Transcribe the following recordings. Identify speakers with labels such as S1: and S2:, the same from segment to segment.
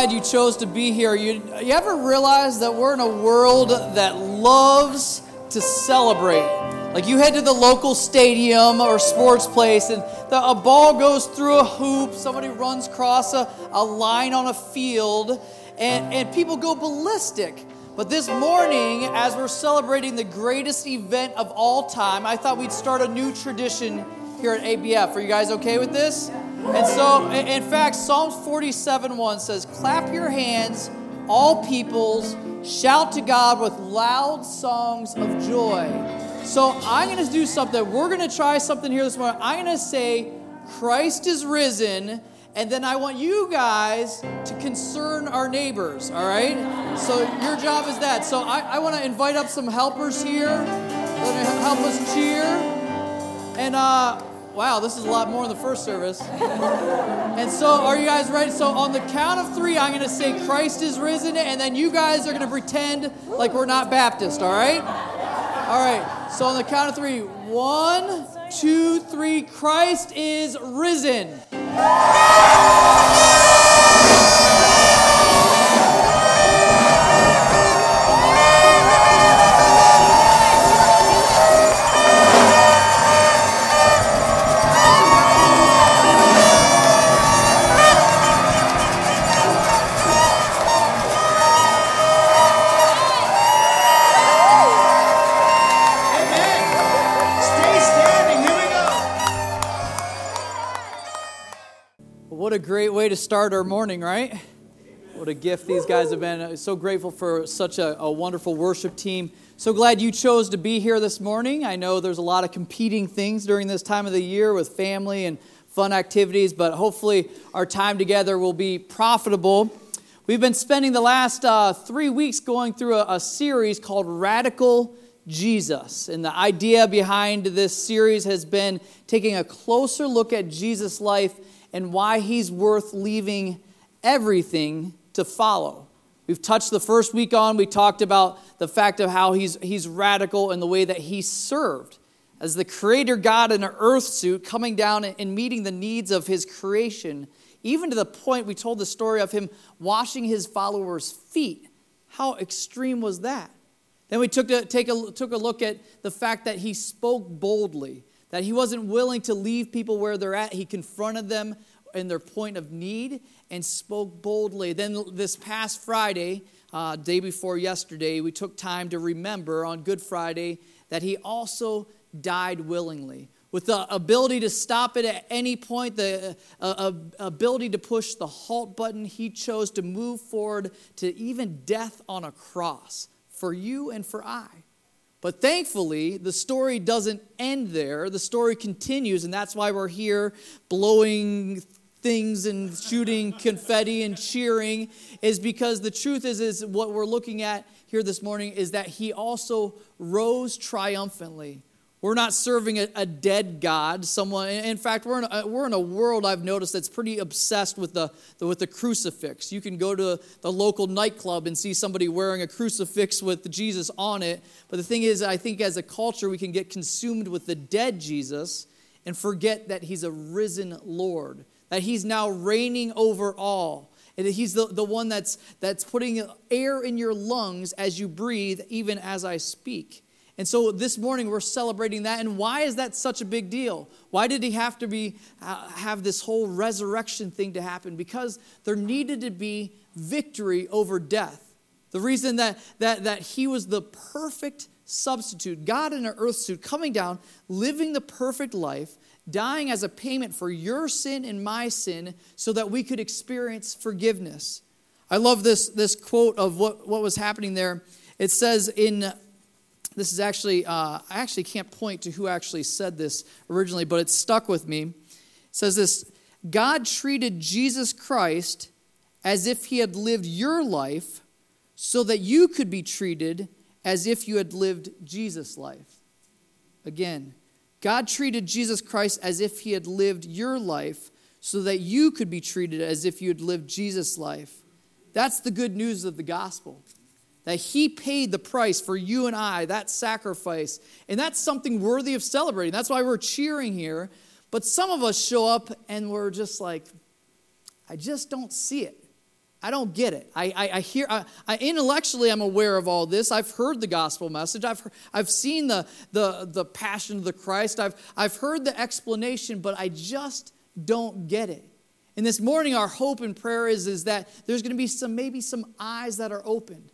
S1: glad you chose to be here. You, you ever realize that we're in a world that loves to celebrate? Like you head to the local stadium or sports place, and the, a ball goes through a hoop, somebody runs across a, a line on a field, and, and people go ballistic. But this morning, as we're celebrating the greatest event of all time, I thought we'd start a new tradition here at ABF. Are you guys okay with this? And so, in fact, Psalms 47 1 says, Clap your hands, all peoples, shout to God with loud songs of joy. So, I'm going to do something. We're going to try something here this morning. I'm going to say, Christ is risen. And then I want you guys to concern our neighbors, all right? So your job is that. So I, I want to invite up some helpers here. To help us cheer. And uh, wow, this is a lot more than the first service. And so, are you guys ready? So, on the count of three, I'm going to say Christ is risen, and then you guys are going to pretend like we're not Baptist, all right? All right. So, on the count of three one, two, three. Christ is risen. What a great way to start our morning, right? What a gift these guys have been. So grateful for such a, a, wonderful worship team. So glad you chose to be here this morning. I know there's a lot of competing things during this time of the year with family and fun activities, but hopefully our time together will be profitable. We've been spending the last uh, three weeks going through a, a series called Radical Jesus. And the idea behind this series has been taking a closer look at Jesus' life and why he's worth leaving everything to follow. We've touched the first week on, we talked about the fact of how he's, he's radical in the way that he served. As the creator God in an earth suit, coming down and meeting the needs of his creation, even to the point we told the story of him washing his followers' feet. How extreme was that? Then we took a, take a, took a look at the fact that he spoke boldly, that he wasn't willing to leave people where they're at. He confronted them in their point of need and spoke boldly. Then this past Friday, uh, day before yesterday, we took time to remember on Good Friday that he also died willingly. With the ability to stop it at any point, the uh, uh, ability to push the halt button, he chose to move forward to even death on a cross for you and for I. But thankfully, the story doesn't end there. The story continues, and that's why we're here blowing things and shooting confetti and cheering is because the truth is is what we're looking at here this morning is that he also rose triumphantly we're not serving a, a dead god someone in fact we're in, a, we're in a world i've noticed that's pretty obsessed with the, the with the crucifix you can go to the local nightclub and see somebody wearing a crucifix with jesus on it but the thing is i think as a culture we can get consumed with the dead jesus and forget that he's a risen lord that he's now reigning over all. And he's the, the one that's, that's putting air in your lungs as you breathe, even as I speak. And so this morning we're celebrating that. And why is that such a big deal? Why did he have to be uh, have this whole resurrection thing to happen? Because there needed to be victory over death. The reason that that that he was the perfect substitute, God in an earth suit, coming down, living the perfect life, dying as a payment for your sin and my sin so that we could experience forgiveness. I love this, this quote of what, what was happening there. It says in, this is actually, uh, I actually can't point to who actually said this originally, but it stuck with me. It says this God treated Jesus Christ as if he had lived your life so that you could be treated as if you had lived Jesus' life. Again, God treated Jesus Christ as if he had lived your life so that you could be treated as if you had lived Jesus' life. That's the good news of the gospel. That he paid the price for you and I, that sacrifice. And that's something worthy of celebrating. That's why we're cheering here. But some of us show up and we're just like, I just don't see it. I don't get it. I, I, I hear, I, I, intellectually, I'm aware of all this. I've heard the gospel message. I've, I've seen the, the, the passion of the Christ. I've, I've heard the explanation, but I just don't get it. And this morning, our hope and prayer is, is that there's going to be some, maybe some eyes that are opened.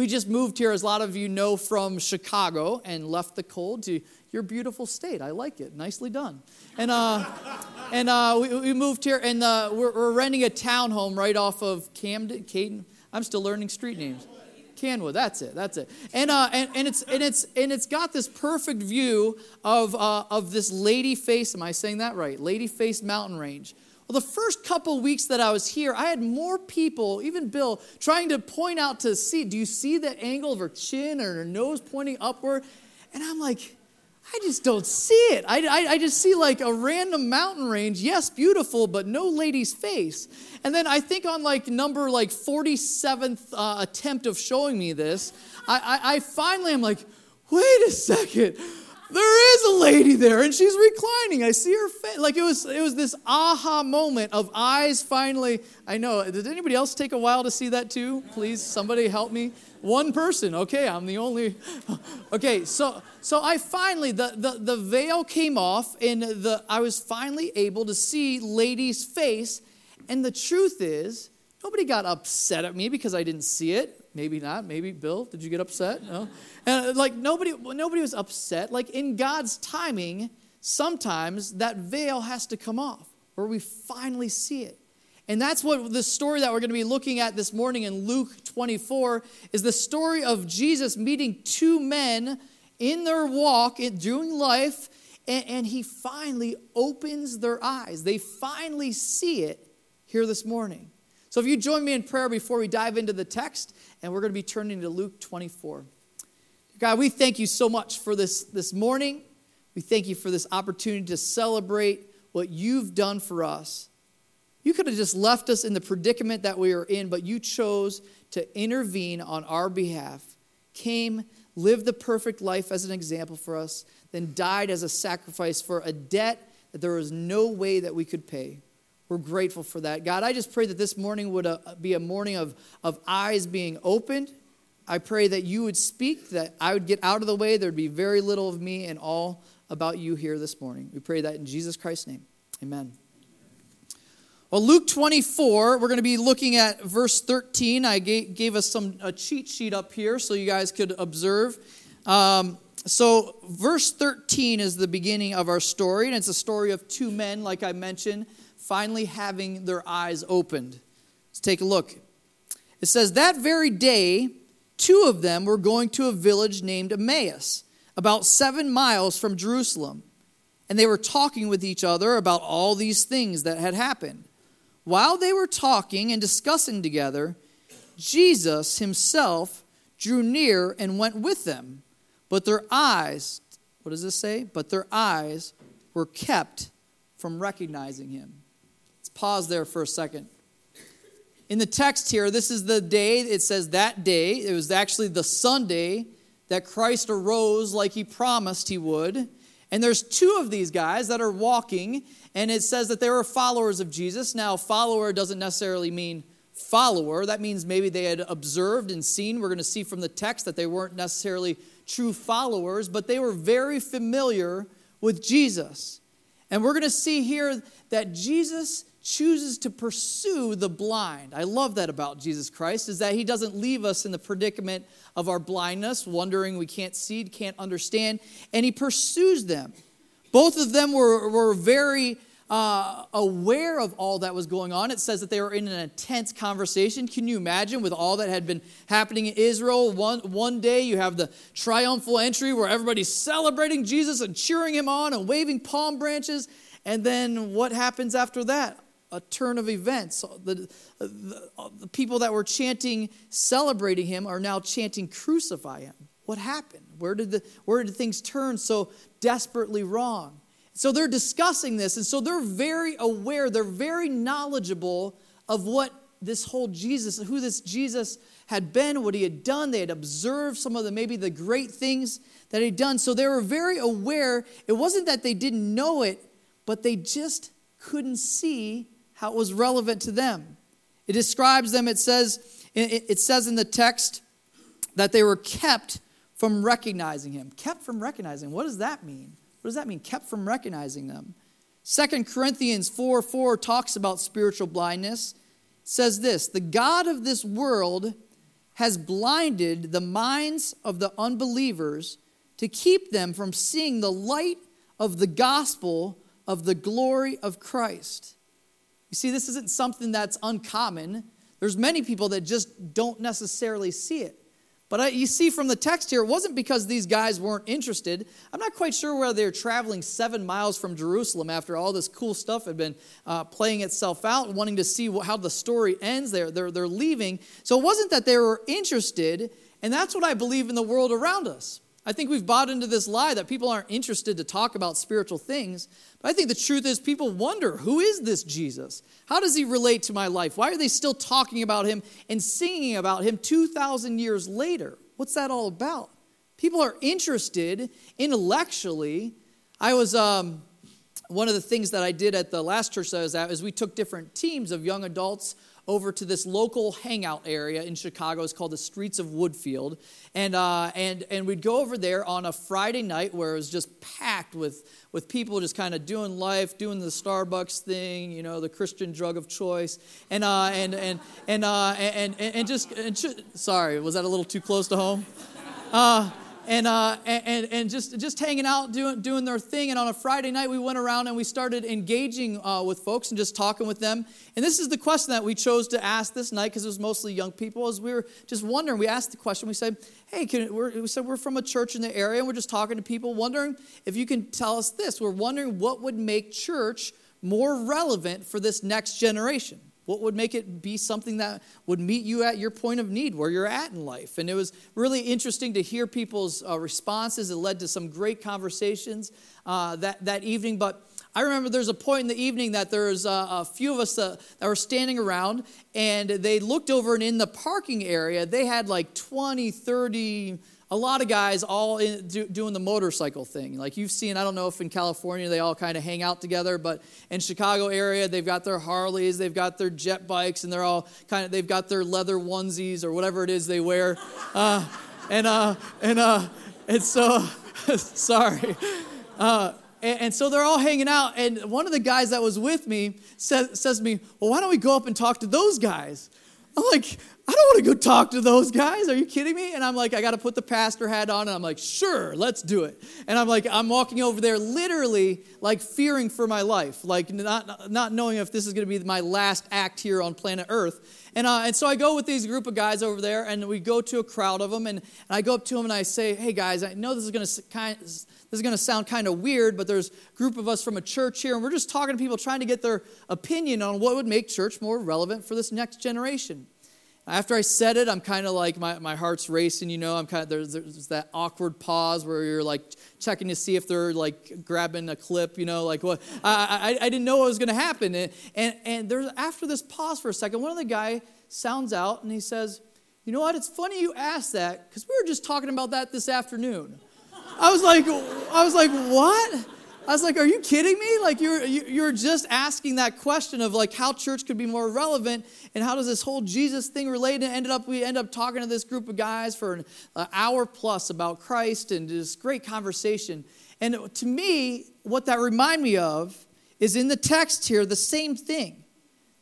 S1: We just moved here, as a lot of you know, from Chicago and left the cold to your beautiful state. I like it. Nicely done. And, uh, and uh, we, we, moved here, and uh, we're, we're, renting a townhome right off of Camden, Caden. I'm still learning street names. Canwood, that's it, that's it. And, uh, and, and, it's, and, it's, and it's got this perfect view of, uh, of this lady face, am I saying that right? Lady face mountain range. Well, the first couple weeks that I was here, I had more people, even Bill, trying to point out to see, do you see the angle of her chin or her nose pointing upward? And I'm like, I just don't see it. I, I, I, just see like a random mountain range. Yes, beautiful, but no lady's face. And then I think on like number like 47th uh, attempt of showing me this, I, I, I finally am like, wait a second. There is a lady there and she's reclining. I see her face. Like it was, it was this aha moment of eyes finally. I know. Did anybody else take a while to see that too? Please, somebody help me. One person. Okay, I'm the only. Okay, so so I finally the, the the veil came off and the I was finally able to see lady's face. And the truth is, nobody got upset at me because I didn't see it. Maybe not. Maybe Bill, did you get upset? No. And uh, like nobody nobody was upset. Like in God's timing, sometimes that veil has to come off where we finally see it. And that's what the story that we're going to be looking at this morning in Luke 24 is the story of Jesus meeting two men in their walk, in doing life, and, and he finally opens their eyes. They finally see it here this morning. So if you join me in prayer before we dive into the text, and we're going to be turning to Luke 24. God, we thank you so much for this this morning. We thank you for this opportunity to celebrate what you've done for us. You could have just left us in the predicament that we are in, but you chose to intervene on our behalf, came, lived the perfect life as an example for us, then died as a sacrifice for a debt that there was no way that we could pay. We're grateful for that. God, I just pray that this morning would uh, be a morning of, of eyes being opened. I pray that you would speak, that I would get out of the way. There'd be very little of me and all about you here this morning. We pray that in Jesus Christ's name. Amen. Well, Luke 24, we're going to be looking at verse 13. I gave, gave us some a cheat sheet up here so you guys could observe. Um, so, verse 13 is the beginning of our story, and it's a story of two men, like I mentioned, finally having their eyes opened. Let's take a look. It says, That very day, two of them were going to a village named Emmaus, about seven miles from Jerusalem, and they were talking with each other about all these things that had happened. While they were talking and discussing together, Jesus himself drew near and went with them. But their eyes, what does this say? But their eyes were kept from recognizing him. Pause there for a second. In the text here, this is the day, it says that day, it was actually the Sunday that Christ arose like he promised he would. And there's two of these guys that are walking, and it says that they were followers of Jesus. Now, follower doesn't necessarily mean follower. That means maybe they had observed and seen. We're going to see from the text that they weren't necessarily true followers, but they were very familiar with Jesus. And we're going to see here that Jesus chooses to pursue the blind. I love that about Jesus Christ is that he doesn't leave us in the predicament of our blindness, wondering we can't see, can't understand, and he pursues them. Both of them were, were very uh, aware of all that was going on. It says that they were in an intense conversation. Can you imagine with all that had been happening in Israel? One, one day you have the triumphal entry where everybody's celebrating Jesus and cheering him on and waving palm branches. And then what happens after that? A turn of events. The, the, the people that were chanting, celebrating him, are now chanting, crucify him. What happened? Where did, the, where did things turn so desperately wrong? So they're discussing this, and so they're very aware, they're very knowledgeable of what this whole Jesus, who this Jesus had been, what he had done. They had observed some of the maybe the great things that he'd done. So they were very aware. It wasn't that they didn't know it, but they just couldn't see how it was relevant to them. It describes them, it says, it says in the text that they were kept from recognizing him. Kept from recognizing. What does that mean? What does that mean? Kept from recognizing them. Second Corinthians 4 4 talks about spiritual blindness. It says this The God of this world has blinded the minds of the unbelievers to keep them from seeing the light of the gospel of the glory of Christ. You see, this isn't something that's uncommon. There's many people that just don't necessarily see it. But I, you see from the text here, it wasn't because these guys weren't interested. I'm not quite sure whether they're traveling seven miles from Jerusalem after all this cool stuff had been uh, playing itself out, wanting to see how the story ends. They're, they're, they're leaving. So it wasn't that they were interested, and that's what I believe in the world around us. I think we've bought into this lie that people aren't interested to talk about spiritual things. But I think the truth is, people wonder who is this Jesus? How does he relate to my life? Why are they still talking about him and singing about him 2,000 years later? What's that all about? People are interested intellectually. I was, um, one of the things that I did at the last church that I was at is we took different teams of young adults over to this local hangout area in Chicago. It's called the Streets of Woodfield. And, uh, and, and we'd go over there on a Friday night where it was just packed with, with people just kind of doing life, doing the Starbucks thing, you know, the Christian drug of choice. And, uh, and, and, and, uh, and, and, and just, and sorry, was that a little too close to home? And, uh, and, and just, just hanging out, doing, doing their thing. And on a Friday night, we went around and we started engaging uh, with folks and just talking with them. And this is the question that we chose to ask this night because it was mostly young people. As we were just wondering, we asked the question, we said, hey, can, we said we're from a church in the area and we're just talking to people, wondering if you can tell us this. We're wondering what would make church more relevant for this next generation. What would make it be something that would meet you at your point of need, where you're at in life? And it was really interesting to hear people's uh, responses. It led to some great conversations uh, that, that evening. But I remember there's a point in the evening that there's a, a few of us uh, that were standing around, and they looked over, and in the parking area, they had like 20, 30, a lot of guys all in, do, doing the motorcycle thing. Like you've seen, I don't know if in California they all kind of hang out together, but in Chicago area they've got their Harleys, they've got their jet bikes, and they're all kind of they've got their leather onesies or whatever it is they wear, uh, and uh, and uh, and so sorry. Uh, and, so they're all hanging out, and one of the guys that was with me says, says to me, Well, why don't we go up and talk to those guys? I'm like, I don't want to go talk to those guys. Are you kidding me? And I'm like, I got to put the pastor hat on. And I'm like, sure, let's do it. And I'm like, I'm walking over there literally like fearing for my life, like not, not knowing if this is going to be my last act here on planet Earth. And, uh, and so I go with these group of guys over there, and we go to a crowd of them. And, and I go up to them and I say, hey guys, I know this is going to kind this is going to sound kind of weird, but there's a group of us from a church here, and we're just talking to people trying to get their opinion on what would make church more relevant for this next generation. After I said it, I'm kind of like, my, my heart's racing, you know. I'm kind of, there's, there's that awkward pause where you're like checking to see if they're like grabbing a clip, you know, like what. I, I, I didn't know what was going to happen. And, and, and there's, after this pause for a second, one of the guy sounds out and he says, You know what? It's funny you asked that because we were just talking about that this afternoon. I was like, I was like, what? I was like, are you kidding me? Like you're you're just asking that question of like how church could be more relevant and how does this whole Jesus thing relate? And ended up we end up talking to this group of guys for an hour plus about Christ and this great conversation. And to me, what that reminded me of is in the text here the same thing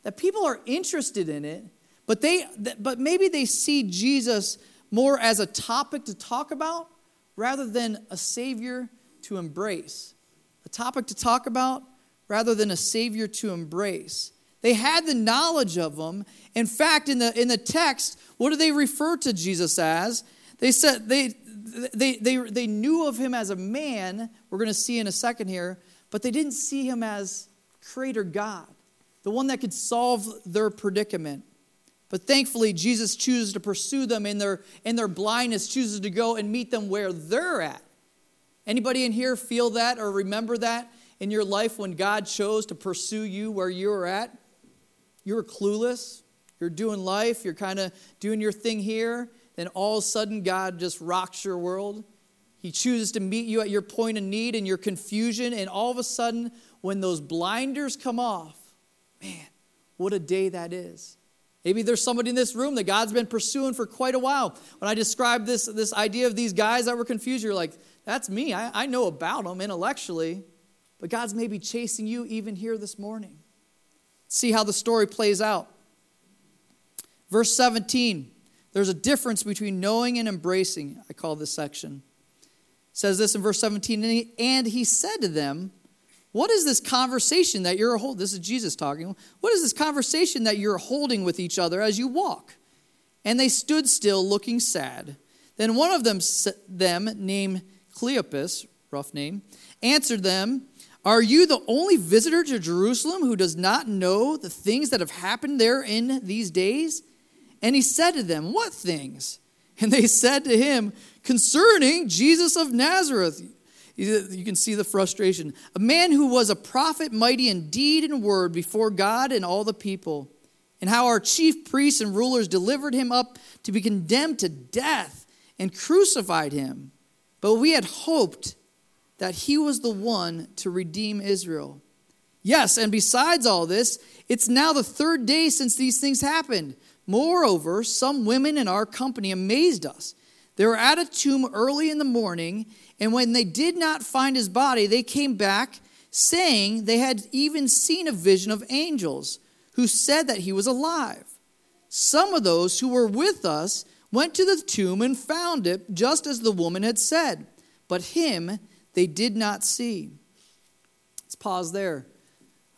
S1: that people are interested in it, but they but maybe they see Jesus more as a topic to talk about rather than a savior to embrace a topic to talk about rather than a Savior to embrace. They had the knowledge of him. In fact, in the, in the text, what do they refer to Jesus as? They said they, they, they, they knew of him as a man, we're going to see in a second here, but they didn't see him as creator God, the one that could solve their predicament. But thankfully, Jesus chooses to pursue them in their, in their blindness, chooses to go and meet them where they're at. Anybody in here feel that or remember that in your life when God chose to pursue you where you were at? You were clueless. You're doing life. You're kind of doing your thing here. Then all of a sudden, God just rocks your world. He chooses to meet you at your point of need and your confusion. And all of a sudden, when those blinders come off, man, what a day that is. Maybe there's somebody in this room that God's been pursuing for quite a while. When I described this, this idea of these guys that were confused, you're like, that's me. I, I know about them intellectually, but God's maybe chasing you even here this morning. See how the story plays out. Verse 17, there's a difference between knowing and embracing, I call this section. It says this in verse 17, and he, and he said to them, What is this conversation that you're holding? This is Jesus talking. What is this conversation that you're holding with each other as you walk? And they stood still, looking sad. Then one of them, them named Cleopas, rough name, answered them, Are you the only visitor to Jerusalem who does not know the things that have happened there in these days? And he said to them, What things? And they said to him, Concerning Jesus of Nazareth. You can see the frustration. A man who was a prophet, mighty in deed and word before God and all the people, and how our chief priests and rulers delivered him up to be condemned to death and crucified him. But we had hoped that he was the one to redeem Israel. Yes, and besides all this, it's now the third day since these things happened. Moreover, some women in our company amazed us. They were at a tomb early in the morning, and when they did not find his body, they came back, saying they had even seen a vision of angels who said that he was alive. Some of those who were with us went to the tomb and found it just as the woman had said, but him they did not see. Let's pause there.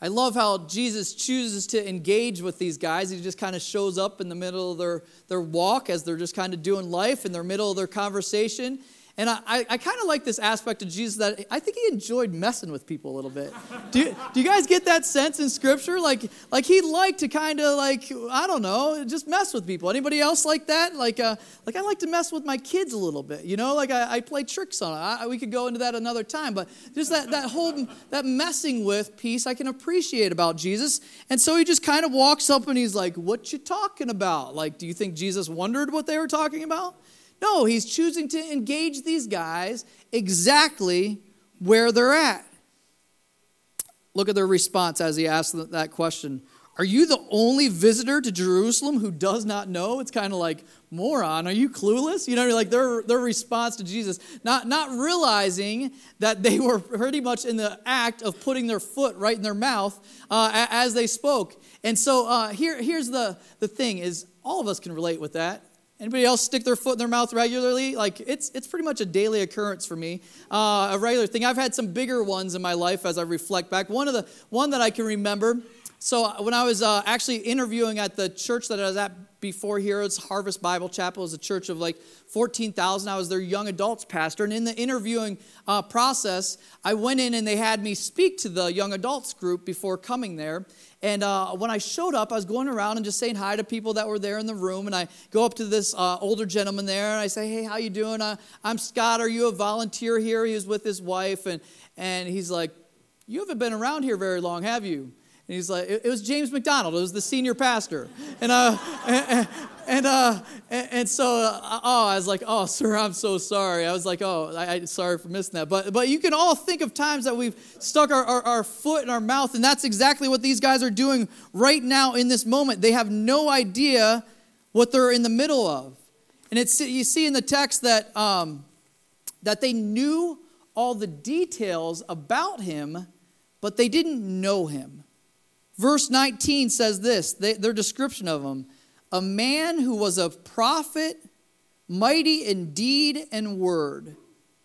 S1: I love how Jesus chooses to engage with these guys. He just kind of shows up in the middle of their, their walk as they're just kind of doing life in the middle of their conversation. And I, I, I kind of like this aspect of Jesus that I think he enjoyed messing with people a little bit. Do you, do you guys get that sense in Scripture? Like, like he liked to kind of like, I don't know, just mess with people. Anybody else like that? Like, uh, like I like to mess with my kids a little bit, you know? Like I, I play tricks on it. I, we could go into that another time. But just that, that whole, that messing with piece I can appreciate about Jesus. And so he just kind of walks up and he's like, what you talking about? Like, do you think Jesus wondered what they were talking about? No, he's choosing to engage these guys exactly where they're at. Look at their response as he asks that question. Are you the only visitor to Jerusalem who does not know? It's kind of like, moron, are you clueless? You know, like their, their response to Jesus, not, not realizing that they were pretty much in the act of putting their foot right in their mouth uh, as they spoke. And so uh, here, here's the, the thing is all of us can relate with that. Anybody else stick their foot in their mouth regularly? Like it's it's pretty much a daily occurrence for me, uh, a regular thing. I've had some bigger ones in my life as I reflect back. One of the one that I can remember. So uh, when I was uh, actually interviewing at the church that I was at before here, it's Harvest Bible Chapel. It's a church of like 14,000. I was their young adults pastor, and in the interviewing uh, process, I went in and they had me speak to the young adults group before coming there. And uh, when I showed up, I was going around and just saying hi to people that were there in the room. And I go up to this uh, older gentleman there, and I say, "Hey, how you doing? Uh, I'm Scott. Are you a volunteer here?" He was with his wife, and and he's like, "You haven't been around here very long, have you?" And he's like, it, was James MacDonald. It was the senior pastor. And, uh, and, and, uh, and, so, uh, oh, I was like, oh, sir, I'm so sorry. I was like, oh, I, I, sorry for missing that. But, but you can all think of times that we've stuck our, our, our foot in our mouth, and that's exactly what these guys are doing right now in this moment. They have no idea what they're in the middle of. And it's, you see in the text that, um, that they knew all the details about him, but they didn't know him. Verse 19 says this they, their description of him a man who was a prophet, mighty in deed and word.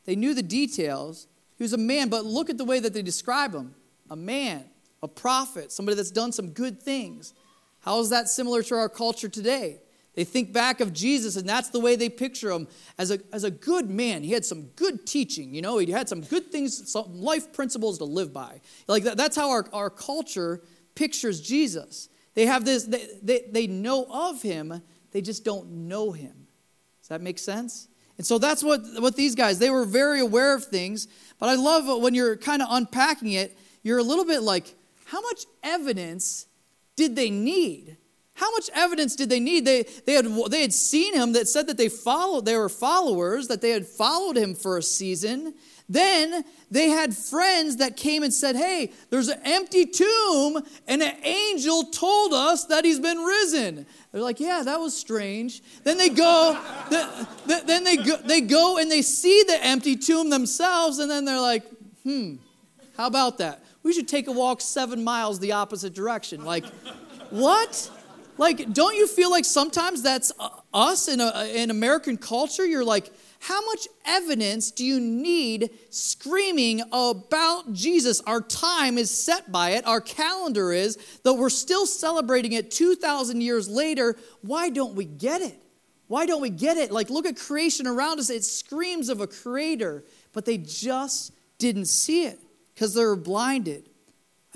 S1: They knew the details. He was a man, but look at the way that they describe him a man, a prophet, somebody that's done some good things. How is that similar to our culture today? They think back of Jesus, and that's the way they picture him as a, as a good man. He had some good teaching, you know, he had some good things, some life principles to live by. Like that, that's how our, our culture pictures Jesus. They have this, they, they, they know of him, they just don't know him. Does that make sense? And so that's what, what these guys, they were very aware of things. But I love when you're kind of unpacking it, you're a little bit like, how much evidence did they need? How much evidence did they need? They, they, had, they had seen him that said that they followed, they were followers, that they had followed him for a season. Then they had friends that came and said, Hey, there's an empty tomb, and an angel told us that he's been risen. They're like, Yeah, that was strange. Then they go, then they go, they go and they see the empty tomb themselves, and then they're like, Hmm, how about that? We should take a walk seven miles the opposite direction. Like, what? Like, don't you feel like sometimes that's uh, us in, a, in American culture? You're like, how much evidence do you need screaming about Jesus? Our time is set by it, our calendar is, though we're still celebrating it 2,000 years later. Why don't we get it? Why don't we get it? Like, look at creation around us, it screams of a creator, but they just didn't see it because they were blinded.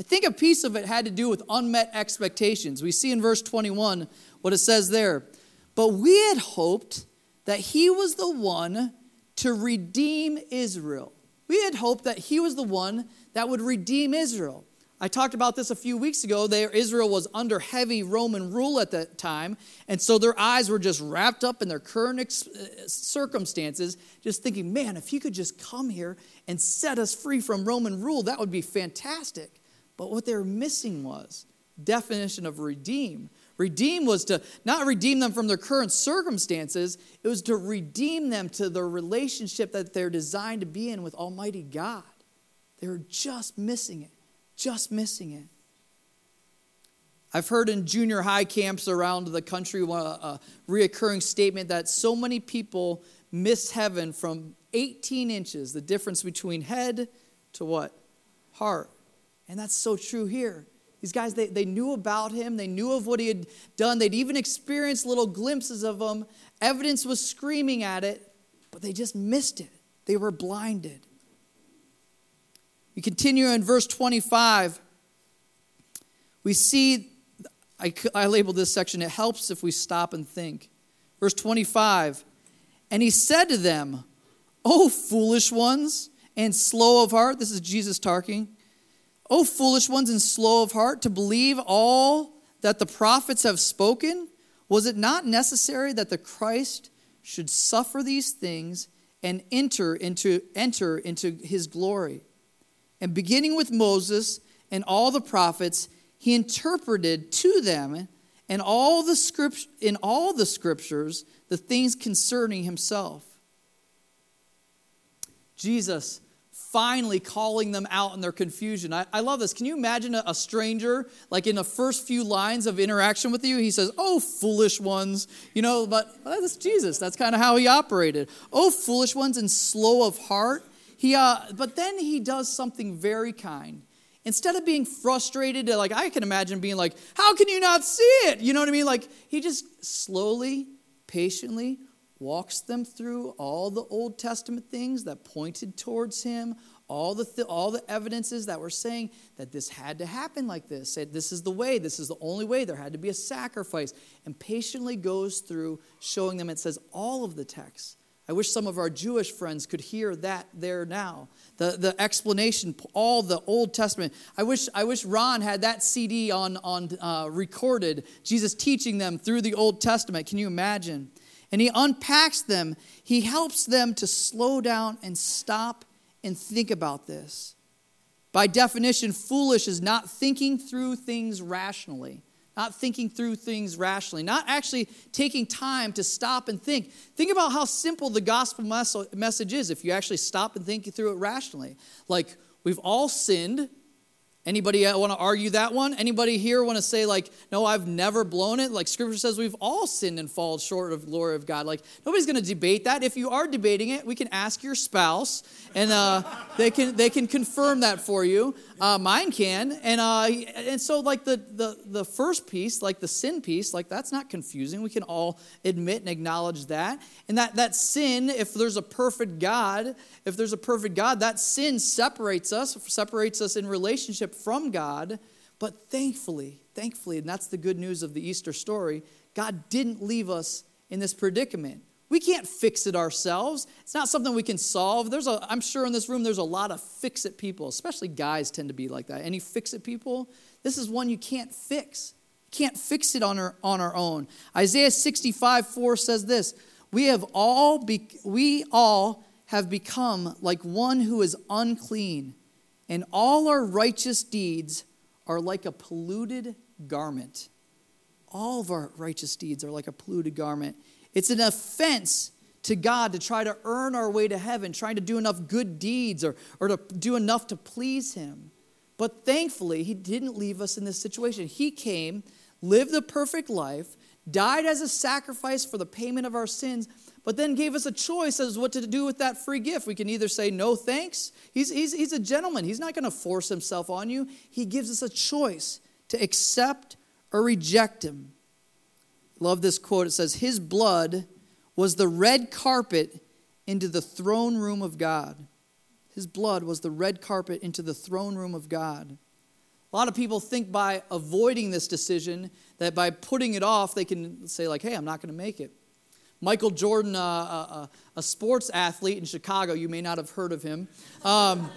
S1: I think a piece of it had to do with unmet expectations. We see in verse 21 what it says there. But we had hoped that he was the one to redeem Israel. We had hoped that he was the one that would redeem Israel. I talked about this a few weeks ago. There, Israel was under heavy Roman rule at that time, and so their eyes were just wrapped up in their current ex- uh, circumstances, just thinking, man, if he could just come here and set us free from Roman rule, that would be fantastic. But what they were missing was definition of redeem. Redeem was to not redeem them from their current circumstances, it was to redeem them to the relationship that they're designed to be in with Almighty God. They were just missing it, just missing it. I've heard in junior high camps around the country a, a reoccurring statement that so many people miss heaven from 18 inches, the difference between head to what? Heart. And that's so true here. These guys, they, they knew about him, they knew of what he had done, they'd even experienced little glimpses of him. Evidence was screaming at it, but they just missed it. They were blinded. We continue in verse 25. We see, I, I labeled this section, it helps if we stop and think. Verse 25, and he said to them, O foolish ones and slow of heart, this is Jesus talking. O foolish ones and slow of heart, to believe all that the prophets have spoken? Was it not necessary that the Christ should suffer these things and enter into, enter into his glory? And beginning with Moses and all the prophets, he interpreted to them and all the script, in all the scriptures the things concerning himself. Jesus finally calling them out in their confusion. I, I love this. Can you imagine a, a, stranger, like in the first few lines of interaction with you, he says, Oh, foolish ones, you know, but well, that's Jesus. That's kind of how he operated. Oh, foolish ones and slow of heart. He, uh, but then he does something very kind. Instead of being frustrated, like I can imagine being like, How can you not see it? You know what I mean? Like he just slowly, patiently walks them through all the Old Testament things that pointed towards him, all the, th- all the evidences that were saying that this had to happen like this. Said, this is the way, this is the only way, there had to be a sacrifice. And patiently goes through showing them, it says all of the texts. I wish some of our Jewish friends could hear that there now. The, the explanation, all the Old Testament. I wish, I wish Ron had that CD on, on uh, recorded, Jesus teaching them through the Old Testament. Can you imagine? And he unpacks them. He helps them to slow down and stop and think about this. By definition, foolish is not thinking through things rationally, not thinking through things rationally, not actually taking time to stop and think. Think about how simple the gospel message is if you actually stop and think through it rationally. Like, we've all sinned, Anybody uh, want to argue that one? Anybody here want to say like, no, I've never blown it? Like Scripture says, we've all sinned and fallen short of glory of God. Like nobody's going to debate that. If you are debating it, we can ask your spouse, and uh, they can they can confirm that for you. Uh, mine can, and uh, and so like the the the first piece, like the sin piece, like that's not confusing. We can all admit and acknowledge that, and that that sin, if there's a perfect God, if there's a perfect God, that sin separates us, separates us in relationship from God. But thankfully, thankfully, and that's the good news of the Easter story, God didn't leave us in this predicament. We can't fix it ourselves. It's not something we can solve. There's a, I'm sure in this room there's a lot of fix it people, especially guys tend to be like that. Any fix it people? This is one you can't fix. You can't fix it on our, on our own. Isaiah 65 4 says this We have all, be, we all have become like one who is unclean, and all our righteous deeds are like a polluted garment. All of our righteous deeds are like a polluted garment. It's an offense to God to try to earn our way to heaven, trying to do enough good deeds or, or to do enough to please Him. But thankfully, He didn't leave us in this situation. He came, lived the perfect life, died as a sacrifice for the payment of our sins, but then gave us a choice as what to do with that free gift. We can either say no thanks. He's, he's, he's a gentleman, He's not going to force Himself on you. He gives us a choice to accept or reject Him. Love this quote. It says, His blood was the red carpet into the throne room of God. His blood was the red carpet into the throne room of God. A lot of people think by avoiding this decision that by putting it off, they can say, like, hey, I'm not going to make it. Michael Jordan, uh, a, uh, uh, a, sports athlete in Chicago, you may not have heard of him. Um,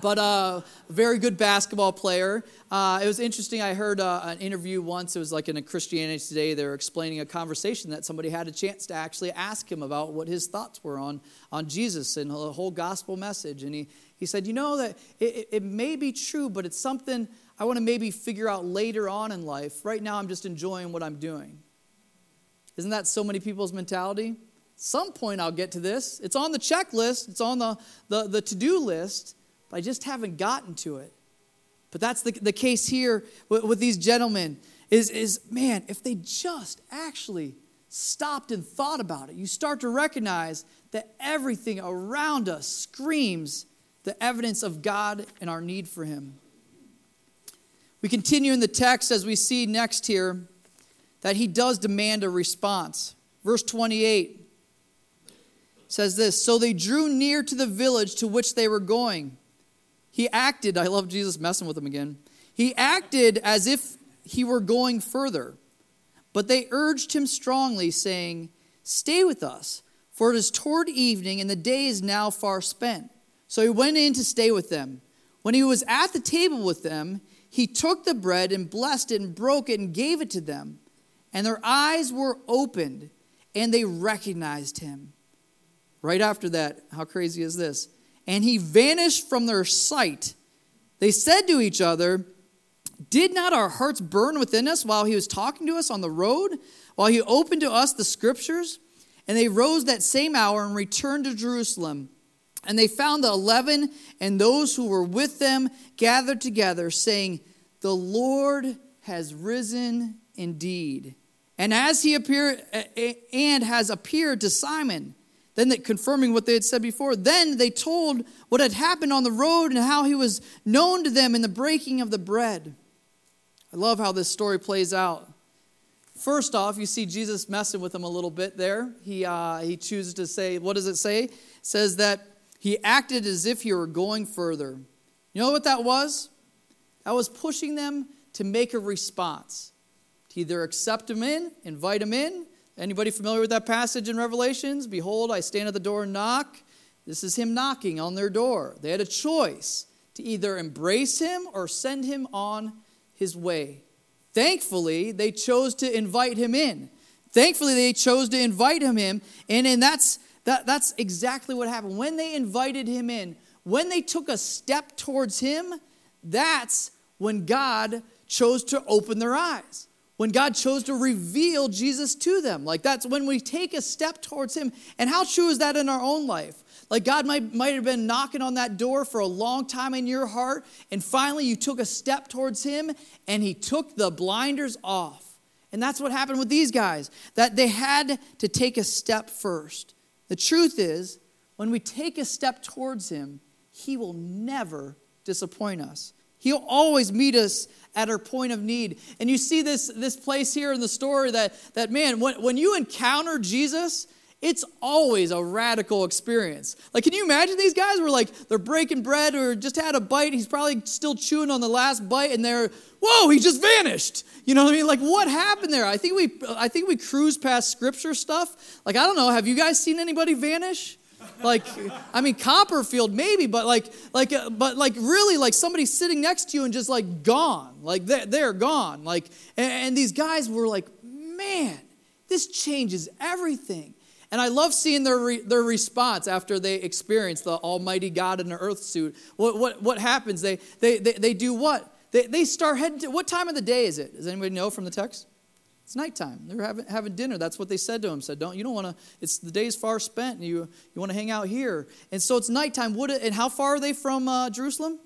S1: but uh, a very good basketball player. Uh, it was interesting. I heard uh, an interview once. It was like in a Christianity Today. They were explaining a conversation that somebody had a chance to actually ask him about what his thoughts were on, on Jesus and the whole gospel message. And he, he said, You know, that it, it may be true, but it's something I want to maybe figure out later on in life. Right now, I'm just enjoying what I'm doing. Isn't that so many people's mentality? Some point I'll get to this. It's on the checklist, it's on the, the, the to do list. but I just haven't gotten to it. But that's the, the case here with, with these gentlemen is, is, man, if they just actually stopped and thought about it, you start to recognize that everything around us screams the evidence of God and our need for Him. We continue in the text as we see next here that He does demand a response. Verse 28 says this So they drew near to the village to which they were going. He acted, I love Jesus messing with them again. He acted as if he were going further. But they urged him strongly, saying, Stay with us, for it is toward evening, and the day is now far spent. So he went in to stay with them. When he was at the table with them, he took the bread and blessed it and broke it and gave it to them. And their eyes were opened, and they recognized him. Right after that, how crazy is this? And he vanished from their sight. They said to each other, Did not our hearts burn within us while he was talking to us on the road, while he opened to us the scriptures? And they rose that same hour and returned to Jerusalem. And they found the eleven and those who were with them gathered together, saying, The Lord has risen indeed. And as he appeared and has appeared to Simon, then they, confirming what they had said before, then they told what had happened on the road and how he was known to them in the breaking of the bread. I love how this story plays out. First off, you see Jesus messing with them a little bit there. He, uh, he chooses to say, what does it say? It says that he acted as if he were going further. You know what that was? That was pushing them to make a response, either accept him in, invite him in, Anybody familiar with that passage in Revelations? Behold, I stand at the door and knock. This is him knocking on their door. They had a choice to either embrace him or send him on his way. Thankfully, they chose to invite him in. Thankfully, they chose to invite him in, and, and that's, that, that's exactly what happened. When they invited him in, when they took a step towards him, that's when God chose to open their eyes when God chose to reveal Jesus to them. Like that's when we take a step towards Him. And how true is that in our own life? Like God might, might have been knocking on that door for a long time in your heart, and finally you took a step towards Him and He took the blinders off. And that's what happened with these guys, that they had to take a step first. The truth is, when we take a step towards Him, He will never disappoint us. He'll always meet us at our point of need. And you see this, this place here in the story that, that man, when, when you encounter Jesus, it's always a radical experience. Like, can you imagine these guys were like, they're breaking bread or just had a bite. He's probably still chewing on the last bite, and they're, whoa, he just vanished. You know what I mean? Like, what happened there? I think we, I think we cruise past scripture stuff. Like, I don't know. Have you guys seen anybody vanish? Like i mean copperfield maybe but like like uh, but like really like somebody sitting next to you and just like gone like they're, they're gone like and, and these guys were like man this changes everything and I love seeing their, re, their response after they experience the Almighty God in the earth suit. What, what, what happens? They, they, they, they do what? They, they start heading to, what time of the day is it? Does anybody know from the text? It's nighttime. They're having, having dinner. That's what they said to him. Said, "Don't you don't want to? It's the day's far spent, and you you want to hang out here." And so it's nighttime. What? And how far are they from uh, Jerusalem?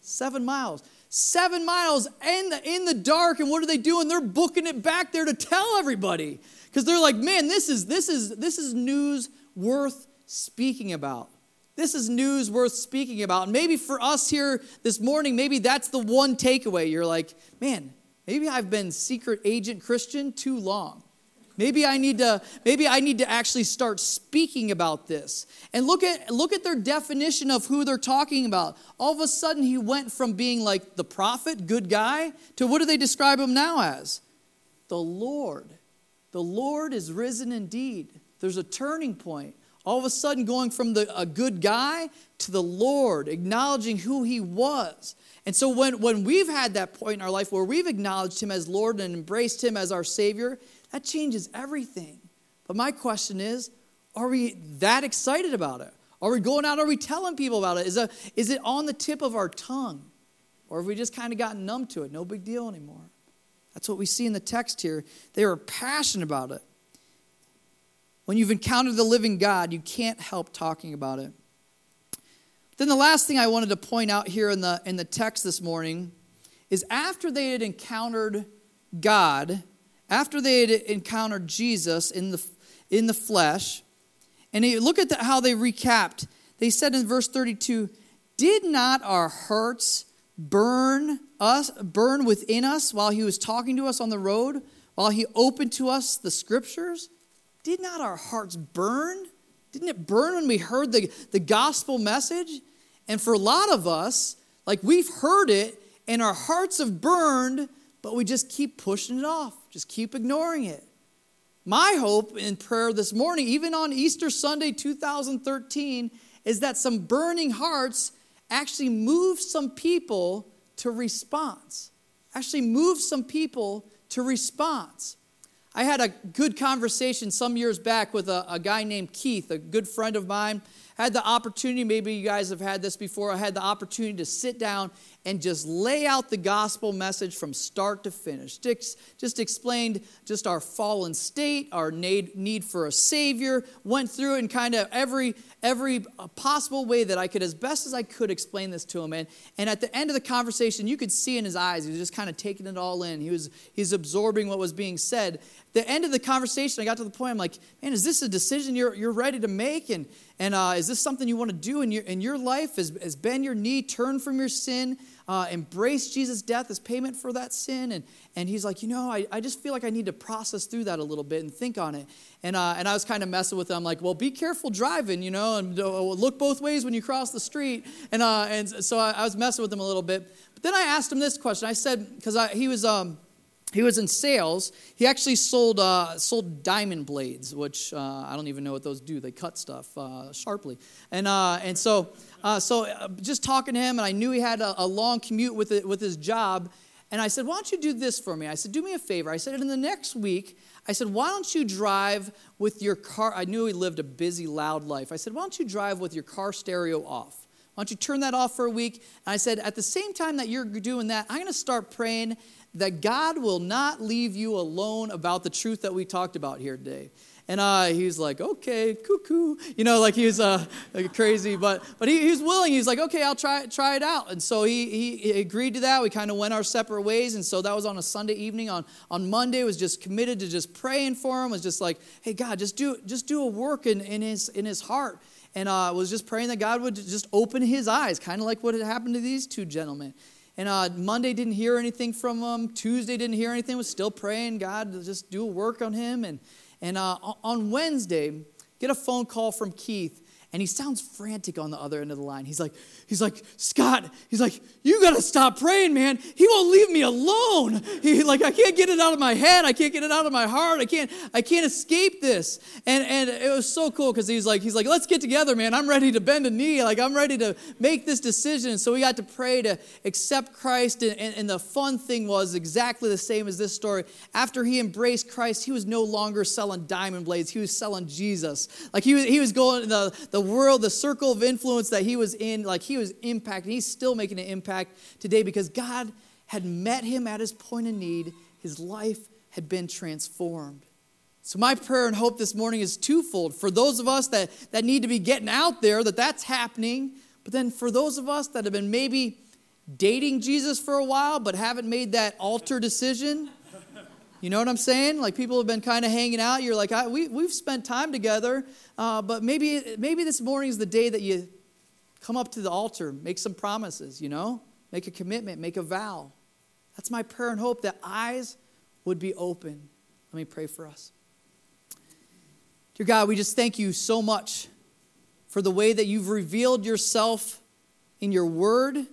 S1: Seven miles. Seven miles in the, in the dark. And what are they doing? They're booking it back there to tell everybody because they're like, "Man, this is this is this is news worth speaking about." This is news worth speaking about. And maybe for us here this morning, maybe that's the one takeaway. You're like, man, Maybe I've been secret agent Christian too long. Maybe I need to maybe I need to actually start speaking about this. And look at look at their definition of who they're talking about. All of a sudden he went from being like the prophet, good guy, to what do they describe him now as? The Lord. The Lord is risen indeed. There's a turning point. All of a sudden going from the, a good guy to the Lord, acknowledging who he was. And so when, when we've had that point in our life where we've acknowledged Him as Lord and embraced Him as our Savior, that changes everything. But my question is are we that excited about it? Are we going out? Are we telling people about it? Is, a, is it on the tip of our tongue? Or have we just kind of gotten numb to it? No big deal anymore. That's what we see in the text here. They are passionate about it. When you've encountered the living God, you can't help talking about it. Then the last thing I wanted to point out here in the, in the text this morning is after they had encountered God, after they had encountered Jesus in the, in the flesh, and look at the, how they recapped. They said in verse 32, Did not our hearts burn us, burn within us while he was talking to us on the road, while he opened to us the scriptures? Did not our hearts burn? Didn't it burn when we heard the, the gospel message? And for a lot of us, like we've heard it and our hearts have burned, but we just keep pushing it off, just keep ignoring it. My hope in prayer this morning, even on Easter Sunday 2013, is that some burning hearts actually move some people to response. Actually, move some people to response. I had a good conversation some years back with a, a, guy named Keith, a good friend of mine. Had the opportunity, maybe you guys have had this before, I had the opportunity to sit down and just lay out the gospel message from start to finish. Just explained just our fallen state, our need for a savior, went through it in kind of every every possible way that I could, as best as I could, explain this to him. And, and at the end of the conversation, you could see in his eyes, he was just kind of taking it all in. He was he's absorbing what was being said. The end of the conversation, I got to the point, I'm like, man, is this a decision you're, you're ready to make? And, and uh, is this something you want to do in your, in your life? Has, has bend your knee, turn from your sin? uh, embrace Jesus' death as payment for that sin. And, and he's like, you know, I, I just feel like I need to process through that a little bit and think on it. And, uh, and I was kind of messing with him, I'm like, well, be careful driving, you know, and uh, look both ways when you cross the street. And, uh, and so I, I was messing with him a little bit. But then I asked him this question. I said, because he was. Um, he was in sales. He actually sold uh, sold diamond blades, which uh, I don't even know what those do. They cut stuff uh, sharply, and uh, and so uh, so uh, just talking to him, and I knew he had a, a long commute with it, with his job, and I said, "Why don't you do this for me?" I said, "Do me a favor." I said, "In the next week, I said, why don't you drive with your car?" I knew he lived a busy, loud life. I said, "Why don't you drive with your car stereo off?" Why don't you turn that off for a week? And I said, at the same time that you're doing that, I'm going to start praying that God will not leave you alone about the truth that we talked about here today. And uh, he's like, okay, cuckoo. You know, like he was uh, like crazy, but but he, willing. He's like, okay, I'll try try it out. And so he, he, he agreed to that. We kind of went our separate ways. And so that was on a Sunday evening. On on Monday, was just committed to just praying for him. Was just like, hey God, just do just do a work in, in his in his heart. And uh, was just praying that God would just open his eyes, kind of like what had happened to these two gentlemen. And uh, Monday didn't hear anything from him. Tuesday didn't hear anything. Was still praying God to just do a work on him. And and uh, on Wednesday, get a phone call from Keith and he sounds frantic on the other end of the line. He's like, he's like, Scott, he's like, you gotta stop praying, man. He won't leave me alone. He like, I can't get it out of my head. I can't get it out of my heart. I can't, I can't escape this. And and it was so cool because he's like, he's like, let's get together, man. I'm ready to bend a knee. Like I'm ready to make this decision. So we got to pray to accept Christ. And, and, and the fun thing was exactly the same as this story. After he embraced Christ, he was no longer selling diamond blades. He was selling Jesus. Like he was, he was going the the the world, the circle of influence that he was in, like he was impacting. He's still making an impact today because God had met him at his point of need. His life had been transformed. So my prayer and hope this morning is twofold. For those of us that, that need to be getting out there, that that's happening. But then for those of us that have been maybe dating Jesus for a while, but haven't made that altar decision, you know what I'm saying? Like people have been kind of hanging out. You're like, we, we've spent time together, uh, but maybe, maybe this morning is the day that you come up to the altar, make some promises, you know? Make a commitment, make a vow. That's my prayer and hope that eyes would be open. Let me pray for us. Dear God, we just thank you so much for the way that you've revealed yourself in your word, the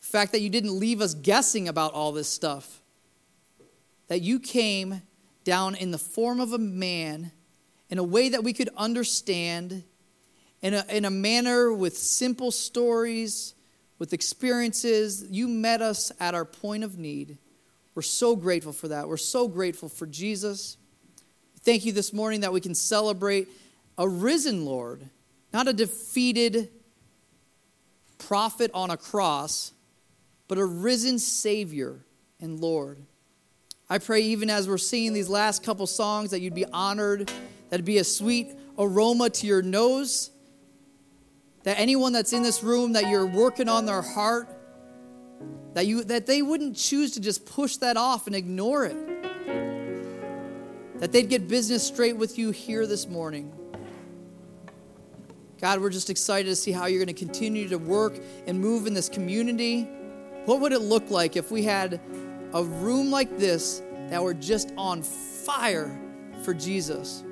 S1: fact that you didn't leave us guessing about all this stuff that you came down in the form of a man in a way that we could understand, in a, in a manner with simple stories, with experiences. You met us at our point of need. We're so grateful for that. We're so grateful for Jesus. Thank you this morning that we can celebrate a risen Lord, not a defeated prophet on a cross, but a risen Savior and Lord. I pray, even as we're singing these last couple songs, that you'd be honored, that it'd be a sweet aroma to your nose, that anyone that's in this room that you're working on their heart, that you that they wouldn't choose to just push that off and ignore it. That they'd get business straight with you here this morning. God, we're just excited to see how you're going to continue to work and move in this community. What would it look like if we had a room like this that were just on fire for Jesus?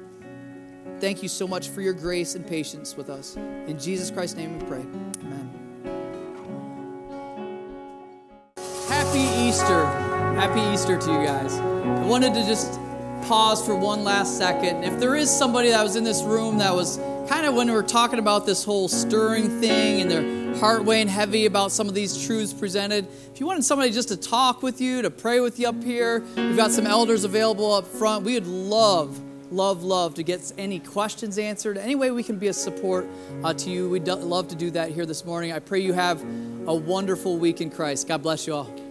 S1: Thank you so much for your grace and patience with us. In Jesus Christ's name we pray. Amen. Happy Easter. Happy Easter to you guys. I wanted to just pause for one last second. If there is somebody that was in this room that was kind of when we were talking about this whole stirring thing and their heart weighing heavy about some of these truths presented, if you wanted somebody just to talk with you, to pray with you up here, we've got some elders available up front. We would love love, love to get any questions answered. Any way we can be a support uh, to you, we'd love to do that here this morning. I pray you have a wonderful week in Christ. God bless you all.